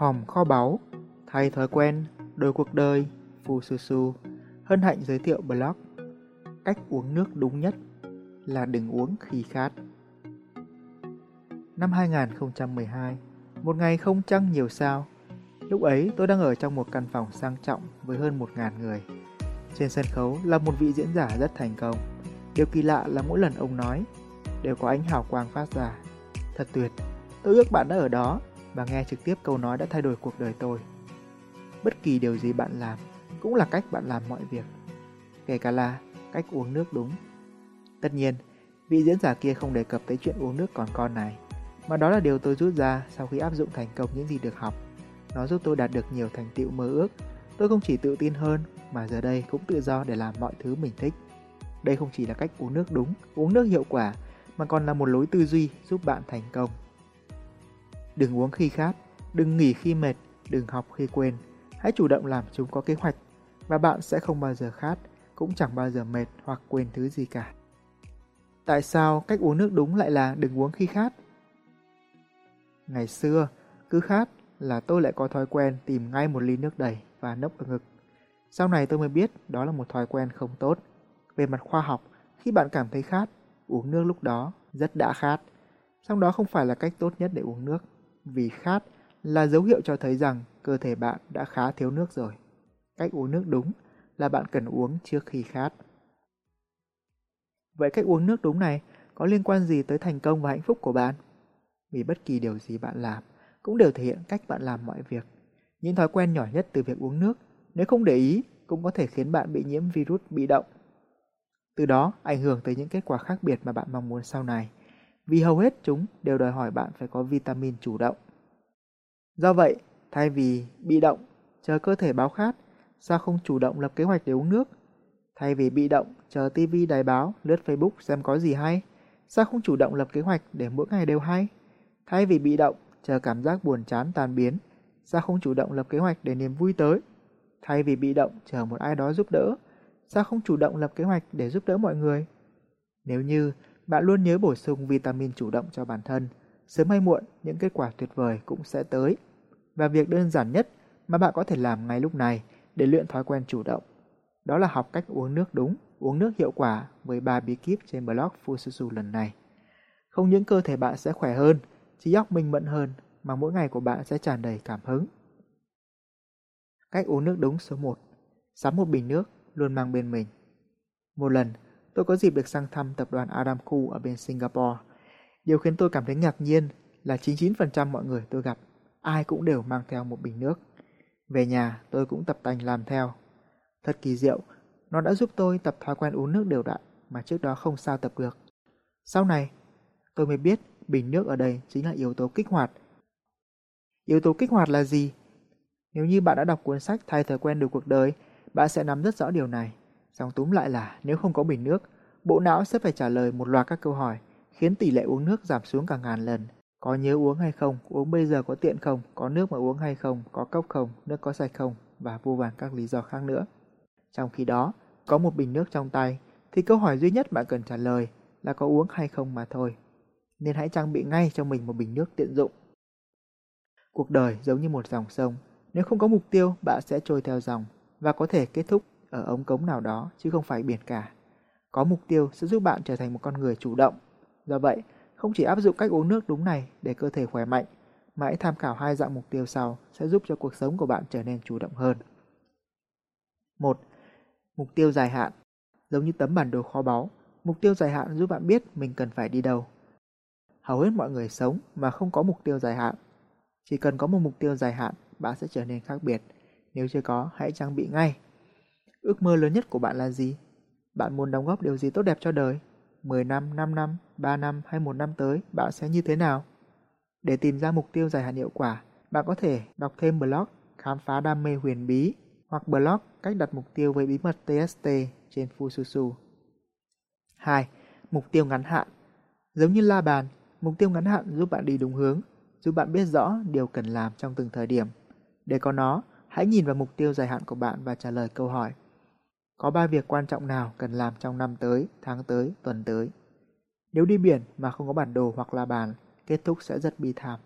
Hòm kho báu, thay thói quen, đổi cuộc đời, phù Su Su, hân hạnh giới thiệu blog. Cách uống nước đúng nhất là đừng uống khi khát. Năm 2012, một ngày không trăng nhiều sao. Lúc ấy tôi đang ở trong một căn phòng sang trọng với hơn 1.000 người. Trên sân khấu là một vị diễn giả rất thành công. Điều kỳ lạ là mỗi lần ông nói, đều có ánh hào quang phát ra. Thật tuyệt, tôi ước bạn đã ở đó và nghe trực tiếp câu nói đã thay đổi cuộc đời tôi. Bất kỳ điều gì bạn làm cũng là cách bạn làm mọi việc, kể cả là cách uống nước đúng. Tất nhiên, vị diễn giả kia không đề cập tới chuyện uống nước còn con này, mà đó là điều tôi rút ra sau khi áp dụng thành công những gì được học. Nó giúp tôi đạt được nhiều thành tựu mơ ước. Tôi không chỉ tự tin hơn, mà giờ đây cũng tự do để làm mọi thứ mình thích. Đây không chỉ là cách uống nước đúng, uống nước hiệu quả, mà còn là một lối tư duy giúp bạn thành công. Đừng uống khi khát, đừng nghỉ khi mệt, đừng học khi quên. Hãy chủ động làm chúng có kế hoạch và bạn sẽ không bao giờ khát, cũng chẳng bao giờ mệt hoặc quên thứ gì cả. Tại sao cách uống nước đúng lại là đừng uống khi khát? Ngày xưa, cứ khát là tôi lại có thói quen tìm ngay một ly nước đầy và nốc ở ngực. Sau này tôi mới biết đó là một thói quen không tốt. Về mặt khoa học, khi bạn cảm thấy khát, uống nước lúc đó rất đã khát. Song đó không phải là cách tốt nhất để uống nước, vì khát là dấu hiệu cho thấy rằng cơ thể bạn đã khá thiếu nước rồi. Cách uống nước đúng là bạn cần uống trước khi khát. Vậy cách uống nước đúng này có liên quan gì tới thành công và hạnh phúc của bạn? Vì bất kỳ điều gì bạn làm cũng đều thể hiện cách bạn làm mọi việc. Những thói quen nhỏ nhất từ việc uống nước, nếu không để ý, cũng có thể khiến bạn bị nhiễm virus bị động. Từ đó ảnh hưởng tới những kết quả khác biệt mà bạn mong muốn sau này. Vì hầu hết chúng đều đòi hỏi bạn phải có vitamin chủ động. Do vậy, thay vì bị động, chờ cơ thể báo khát, sao không chủ động lập kế hoạch để uống nước? Thay vì bị động, chờ TV đài báo, lướt Facebook xem có gì hay, sao không chủ động lập kế hoạch để mỗi ngày đều hay? Thay vì bị động, chờ cảm giác buồn chán tan biến, sao không chủ động lập kế hoạch để niềm vui tới? Thay vì bị động, chờ một ai đó giúp đỡ, sao không chủ động lập kế hoạch để giúp đỡ mọi người? Nếu như bạn luôn nhớ bổ sung vitamin chủ động cho bản thân, sớm hay muộn những kết quả tuyệt vời cũng sẽ tới. Và việc đơn giản nhất mà bạn có thể làm ngay lúc này để luyện thói quen chủ động, đó là học cách uống nước đúng, uống nước hiệu quả với ba bí kíp trên blog Fususu lần này. Không những cơ thể bạn sẽ khỏe hơn, trí óc minh mẫn hơn mà mỗi ngày của bạn sẽ tràn đầy cảm hứng. Cách uống nước đúng số 1 Sắm một bình nước luôn mang bên mình Một lần, tôi có dịp được sang thăm tập đoàn Aramco ở bên Singapore. Điều khiến tôi cảm thấy ngạc nhiên là 99% mọi người tôi gặp, ai cũng đều mang theo một bình nước. Về nhà, tôi cũng tập tành làm theo. Thật kỳ diệu, nó đã giúp tôi tập thói quen uống nước đều đặn mà trước đó không sao tập được. Sau này, tôi mới biết bình nước ở đây chính là yếu tố kích hoạt. Yếu tố kích hoạt là gì? Nếu như bạn đã đọc cuốn sách Thay thói quen được cuộc đời, bạn sẽ nắm rất rõ điều này. Xong túm lại là nếu không có bình nước, bộ não sẽ phải trả lời một loạt các câu hỏi, khiến tỷ lệ uống nước giảm xuống cả ngàn lần. Có nhớ uống hay không, uống bây giờ có tiện không, có nước mà uống hay không, có cốc không, nước có sạch không và vô vàn các lý do khác nữa. Trong khi đó, có một bình nước trong tay thì câu hỏi duy nhất bạn cần trả lời là có uống hay không mà thôi. Nên hãy trang bị ngay cho mình một bình nước tiện dụng. Cuộc đời giống như một dòng sông, nếu không có mục tiêu, bạn sẽ trôi theo dòng và có thể kết thúc ở ống cống nào đó chứ không phải biển cả. Có mục tiêu sẽ giúp bạn trở thành một con người chủ động. Do vậy, không chỉ áp dụng cách uống nước đúng này để cơ thể khỏe mạnh, mà hãy tham khảo hai dạng mục tiêu sau sẽ giúp cho cuộc sống của bạn trở nên chủ động hơn. 1. Mục tiêu dài hạn Giống như tấm bản đồ kho báu, mục tiêu dài hạn giúp bạn biết mình cần phải đi đâu. Hầu hết mọi người sống mà không có mục tiêu dài hạn. Chỉ cần có một mục tiêu dài hạn, bạn sẽ trở nên khác biệt. Nếu chưa có, hãy trang bị ngay. Ước mơ lớn nhất của bạn là gì? Bạn muốn đóng góp điều gì tốt đẹp cho đời? 10 năm, 5 năm, 3 năm hay 1 năm tới, bạn sẽ như thế nào? Để tìm ra mục tiêu dài hạn hiệu quả, bạn có thể đọc thêm blog Khám phá đam mê huyền bí hoặc blog Cách đặt mục tiêu với bí mật TST trên Fususu. 2. Mục tiêu ngắn hạn Giống như la bàn, mục tiêu ngắn hạn giúp bạn đi đúng hướng, giúp bạn biết rõ điều cần làm trong từng thời điểm. Để có nó, hãy nhìn vào mục tiêu dài hạn của bạn và trả lời câu hỏi. Có 3 việc quan trọng nào cần làm trong năm tới, tháng tới, tuần tới? Nếu đi biển mà không có bản đồ hoặc là bàn, kết thúc sẽ rất bi thảm.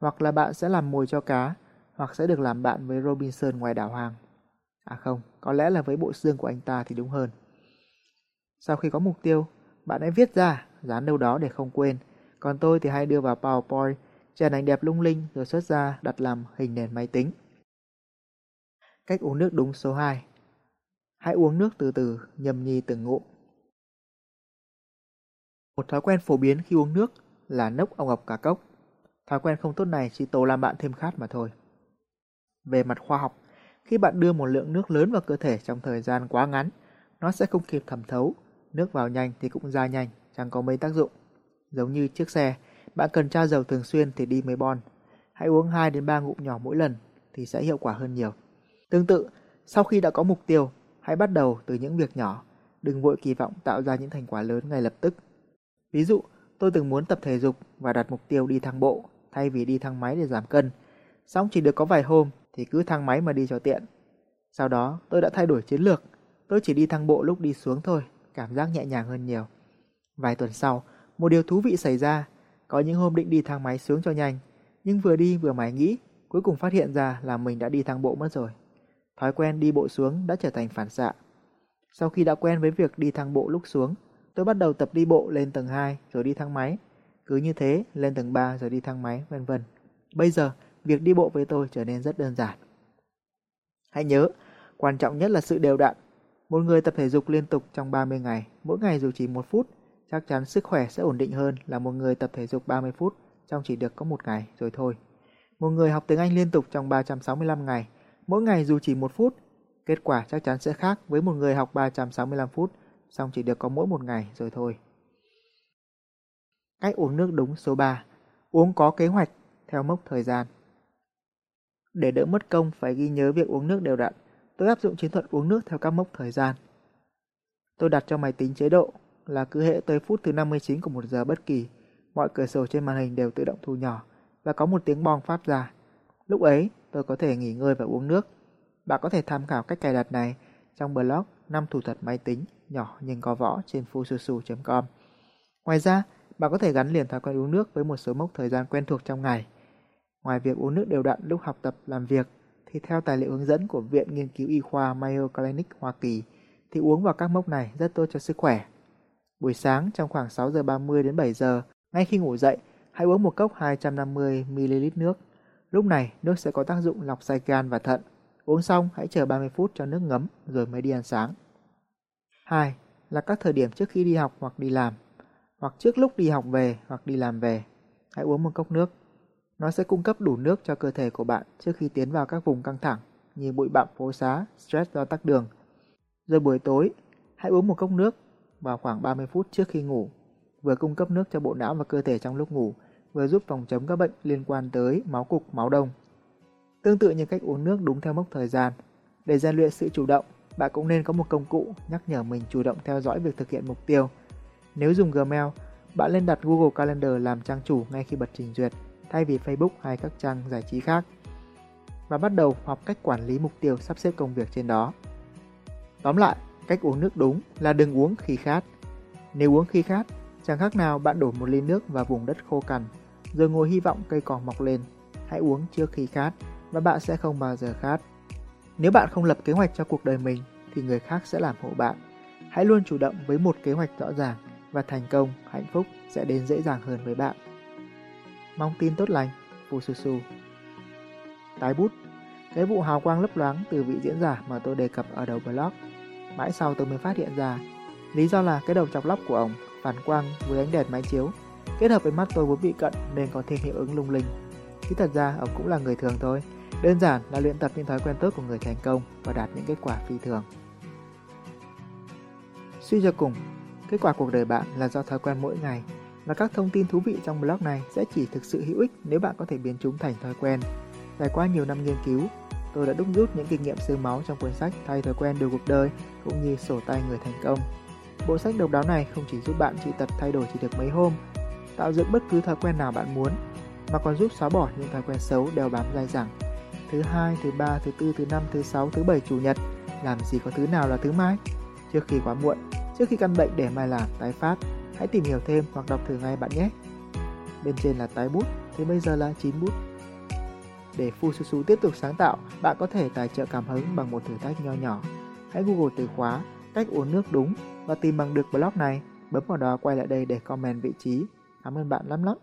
Hoặc là bạn sẽ làm mồi cho cá, hoặc sẽ được làm bạn với Robinson ngoài đảo Hoàng. À không, có lẽ là với bộ xương của anh ta thì đúng hơn. Sau khi có mục tiêu, bạn hãy viết ra, dán đâu đó để không quên. Còn tôi thì hay đưa vào PowerPoint, chèn ảnh đẹp lung linh rồi xuất ra đặt làm hình nền máy tính. Cách uống nước đúng số 2 Hãy uống nước từ từ, nhầm nhi từng ngụm. Một thói quen phổ biến khi uống nước là nốc ông ọc cả cốc. Thói quen không tốt này chỉ tổ làm bạn thêm khát mà thôi. Về mặt khoa học, khi bạn đưa một lượng nước lớn vào cơ thể trong thời gian quá ngắn, nó sẽ không kịp thẩm thấu, nước vào nhanh thì cũng ra nhanh, chẳng có mấy tác dụng. Giống như chiếc xe, bạn cần tra dầu thường xuyên thì đi mấy bon. Hãy uống 2 đến 3 ngụm nhỏ mỗi lần thì sẽ hiệu quả hơn nhiều. Tương tự, sau khi đã có mục tiêu, hãy bắt đầu từ những việc nhỏ, đừng vội kỳ vọng tạo ra những thành quả lớn ngay lập tức. Ví dụ, tôi từng muốn tập thể dục và đặt mục tiêu đi thang bộ thay vì đi thang máy để giảm cân. Xong chỉ được có vài hôm thì cứ thang máy mà đi cho tiện. Sau đó tôi đã thay đổi chiến lược, tôi chỉ đi thang bộ lúc đi xuống thôi, cảm giác nhẹ nhàng hơn nhiều. Vài tuần sau, một điều thú vị xảy ra, có những hôm định đi thang máy xuống cho nhanh, nhưng vừa đi vừa mải nghĩ, cuối cùng phát hiện ra là mình đã đi thang bộ mất rồi. Thói quen đi bộ xuống đã trở thành phản xạ. Sau khi đã quen với việc đi thang bộ lúc xuống, tôi bắt đầu tập đi bộ lên tầng 2 rồi đi thang máy. Cứ như thế, lên tầng 3 rồi đi thang máy, vân vân. Bây giờ, việc đi bộ với tôi trở nên rất đơn giản. Hãy nhớ, quan trọng nhất là sự đều đặn. Một người tập thể dục liên tục trong 30 ngày, mỗi ngày dù chỉ một phút, chắc chắn sức khỏe sẽ ổn định hơn là một người tập thể dục 30 phút trong chỉ được có một ngày rồi thôi. Một người học tiếng Anh liên tục trong 365 ngày, mỗi ngày dù chỉ một phút, kết quả chắc chắn sẽ khác với một người học 365 phút, xong chỉ được có mỗi một ngày rồi thôi. Cách uống nước đúng số 3. Uống có kế hoạch, theo mốc thời gian. Để đỡ mất công phải ghi nhớ việc uống nước đều đặn, tôi áp dụng chiến thuật uống nước theo các mốc thời gian. Tôi đặt cho máy tính chế độ là cứ hệ tới phút thứ 59 của một giờ bất kỳ, mọi cửa sổ trên màn hình đều tự động thu nhỏ và có một tiếng bong phát ra. Lúc ấy, tôi có thể nghỉ ngơi và uống nước. Bạn có thể tham khảo cách cài đặt này trong blog 5 thủ thuật máy tính nhỏ nhưng có võ trên fususu.com. Ngoài ra, bạn có thể gắn liền thói quen uống nước với một số mốc thời gian quen thuộc trong ngày. Ngoài việc uống nước đều đặn lúc học tập làm việc, thì theo tài liệu hướng dẫn của Viện Nghiên cứu Y khoa Mayo Clinic Hoa Kỳ, thì uống vào các mốc này rất tốt cho sức khỏe. Buổi sáng trong khoảng 6 giờ 30 đến 7 giờ, ngay khi ngủ dậy, hãy uống một cốc 250ml nước. Lúc này, nước sẽ có tác dụng lọc sạch gan và thận. Uống xong, hãy chờ 30 phút cho nước ngấm rồi mới đi ăn sáng. 2. Là các thời điểm trước khi đi học hoặc đi làm, hoặc trước lúc đi học về hoặc đi làm về. Hãy uống một cốc nước. Nó sẽ cung cấp đủ nước cho cơ thể của bạn trước khi tiến vào các vùng căng thẳng như bụi bặm phố xá, stress do tắc đường. Rồi buổi tối, hãy uống một cốc nước vào khoảng 30 phút trước khi ngủ, vừa cung cấp nước cho bộ não và cơ thể trong lúc ngủ, vừa giúp phòng chống các bệnh liên quan tới máu cục, máu đông. Tương tự như cách uống nước đúng theo mốc thời gian, để rèn luyện sự chủ động, bạn cũng nên có một công cụ nhắc nhở mình chủ động theo dõi việc thực hiện mục tiêu. Nếu dùng Gmail, bạn nên đặt Google Calendar làm trang chủ ngay khi bật trình duyệt, thay vì Facebook hay các trang giải trí khác. Và bắt đầu học cách quản lý mục tiêu sắp xếp công việc trên đó. Tóm lại, cách uống nước đúng là đừng uống khi khát. Nếu uống khi khát, chẳng khác nào bạn đổ một ly nước vào vùng đất khô cằn, rồi ngồi hy vọng cây cỏ mọc lên. Hãy uống trước khi khát và bạn sẽ không bao giờ khát. Nếu bạn không lập kế hoạch cho cuộc đời mình thì người khác sẽ làm hộ bạn. Hãy luôn chủ động với một kế hoạch rõ ràng và thành công, hạnh phúc sẽ đến dễ dàng hơn với bạn. Mong tin tốt lành, Fususu. Tái bút Cái vụ hào quang lấp loáng từ vị diễn giả mà tôi đề cập ở đầu blog. Mãi sau tôi mới phát hiện ra. Lý do là cái đầu chọc lóc của ông phản quang với ánh đèn máy chiếu, kết hợp với mắt tôi vốn bị cận nên có thêm hiệu ứng lung linh. Chứ thật ra ông cũng là người thường thôi, đơn giản là luyện tập những thói quen tốt của người thành công và đạt những kết quả phi thường. Suy cho cùng, kết quả cuộc đời bạn là do thói quen mỗi ngày và các thông tin thú vị trong blog này sẽ chỉ thực sự hữu ích nếu bạn có thể biến chúng thành thói quen. Trải qua nhiều năm nghiên cứu, tôi đã đúc rút những kinh nghiệm xương máu trong cuốn sách Thay thói quen đều cuộc đời cũng như sổ tay người thành công. Bộ sách độc đáo này không chỉ giúp bạn trị tật thay đổi chỉ được mấy hôm, tạo dựng bất cứ thói quen nào bạn muốn, mà còn giúp xóa bỏ những thói quen xấu đeo bám dai dẳng. Thứ hai, thứ ba, thứ tư, thứ năm, thứ sáu, thứ bảy, chủ nhật, làm gì có thứ nào là thứ mai? Trước khi quá muộn, trước khi căn bệnh để mai làm tái phát, hãy tìm hiểu thêm hoặc đọc thử ngay bạn nhé. Bên trên là tái bút, thì bây giờ là chín bút. Để Fususu tiếp tục sáng tạo, bạn có thể tài trợ cảm hứng bằng một thử thách nho nhỏ. Hãy Google từ khóa cách uống nước đúng và tìm bằng được blog này. Bấm vào đó quay lại đây để comment vị trí. Cảm ơn bạn lắm lắm.